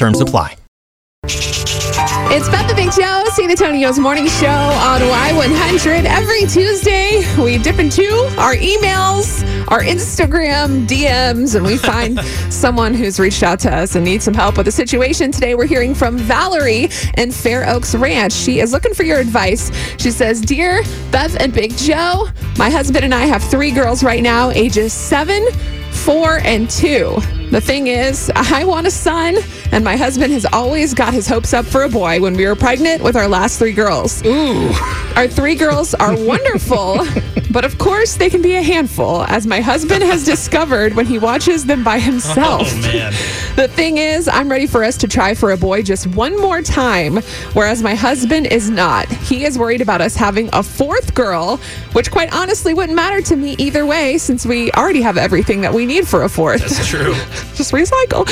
Terms apply. It's Beth the Big Joe, San Antonio's morning show on Y100. Every Tuesday, we dip into our emails, our Instagram DMs, and we find someone who's reached out to us and needs some help with a situation. Today, we're hearing from Valerie in Fair Oaks Ranch. She is looking for your advice. She says, Dear Beth and Big Joe, my husband and I have three girls right now, ages seven, four, and two. The thing is, I want a son, and my husband has always got his hopes up for a boy when we were pregnant with our last three girls. Ooh. Our three girls are wonderful, but of course they can be a handful, as my husband has discovered when he watches them by himself. Oh, man. The thing is, I'm ready for us to try for a boy just one more time, whereas my husband is not. He is worried about us having a fourth girl, which quite honestly wouldn't matter to me either way since we already have everything that we need for a fourth. That's true. just recycle.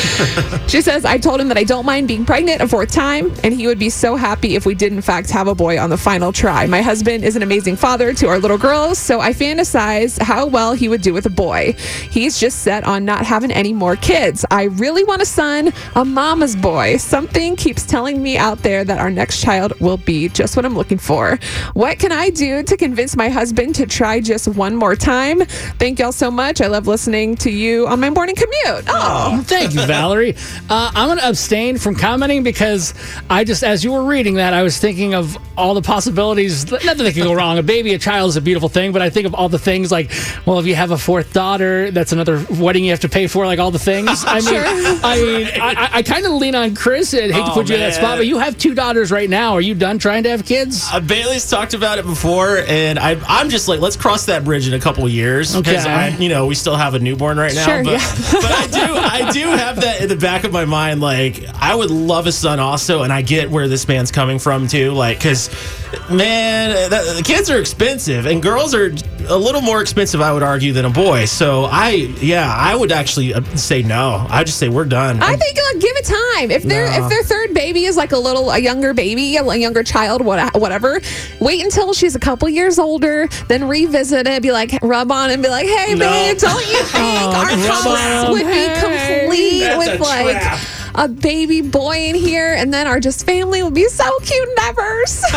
she says, I told him that I don't mind being pregnant a fourth time, and he would be so happy if we did, in fact, have a boy on the final try. My husband is an amazing father to our little girls, so I fantasize how well he would do with a boy. He's just set on not having any more kids. I really want a son, a mama's boy. Something keeps telling me out there that our next child will be just what I'm looking for. What can I do to convince my husband to try just one more time? Thank y'all so much. I love listening to you on my morning commute. Oh, Thank you, Valerie. Uh, I'm going to abstain from commenting because I just, as you were reading that, I was thinking of all the possibilities. Not that they can go wrong. A baby, a child is a beautiful thing, but I think of all the things like, well, if you have a fourth daughter, that's another wedding you have to pay for, like all the things. I mean, I mean, I, I, I kind of lean on Chris. I hate to Oh, put you in that spot, but you have two daughters right now. Are you done trying to have kids? Uh, Bailey's talked about it before, and I, I'm just like, let's cross that bridge in a couple of years because Okay. I, you know, we still have a newborn right now. Sure, but, yeah. but I do, I do have that in the back of my mind. Like, I would love a son also, and I get where this man's coming from too. Like, because man, that, the kids are expensive, and girls are a little more expensive, I would argue, than a boy. So I, yeah, I would actually uh, say no. I just say we're done. I think uh, give it time. If their No. if their third baby is like a little a younger baby, a younger child, what, whatever, wait until she's a couple years older, then revisit it. Be like rub on and be like, hey No. babe, don't you think our rub house would be complete That's with like. trap. A baby boy in here, and then our just family will be so cute and diverse.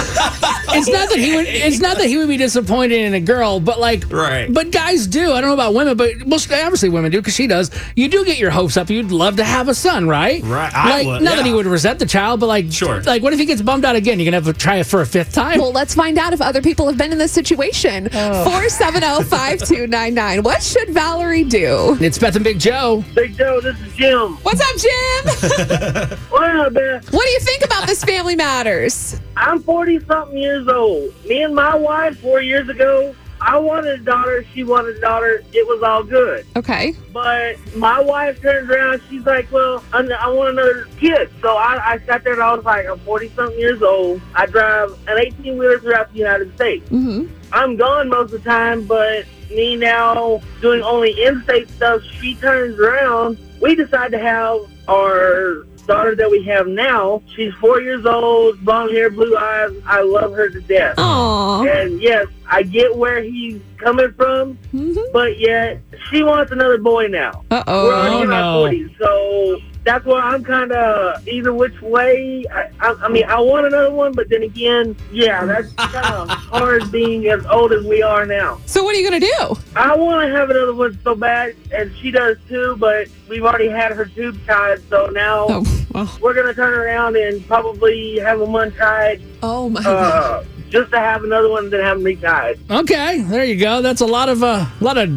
it's not that he would. It's not that he would be disappointed in a girl, but like, Right. But guys do. I don't know about women, but most obviously women do because she does. You do get your hopes up. You'd love to have a son, right? Right. I Like, would, not that he would resent the child, but like, Sure. Like, what if he gets bummed out again? You're gonna have to try it for a fifth time. well, let's find out if other people have been in this situation. Oh. 470 5299. What should Valerie do? it's Beth and Big Joe. Big Joe, this is Jim. What's up, Jim? Well, What do you think about this Family Matters? I'm 40 something years old. Me and my wife, four years ago, I wanted a daughter. She wanted a daughter. It was all good. Okay. But my wife turns around. She's like, "Well, I, I want another kid." So I, I sat there and I was like, "I'm 40 something years old. I drive an 18 wheeler throughout the United States. Mm-hmm. I'm gone most of the time, but me now doing only in-state stuff. She turns around. We decide to have our daughter that we have now. She's four years old, blonde hair, blue eyes. I love her to death. Aww. And yes, I get where he's coming from, Mm-hmm. but yet she wants another boy now. Uh We're already oh. in our no. 40s, so that's why I'm kind of either which way. I, I, I mean, I want another one, but then again, yeah, that's kind of hard being as old as we are now. So what are you gonna do? I want to have another one so bad, and she does too, but we've already had her tube tied, so now Oh, well. we're going to turn around and probably have them untied oh my. uh, just to have another one and then have them retied. Okay, there you go. That's a lot of uh, a lot of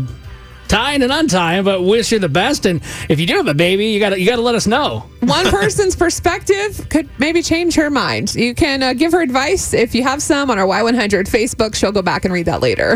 tying and untying, but wish you the best. And if you do have a baby, you got to you got to let us know. One person's perspective could maybe change her mind. You can uh, give her advice if you have some on our Y100 Facebook. She'll go back and read that later.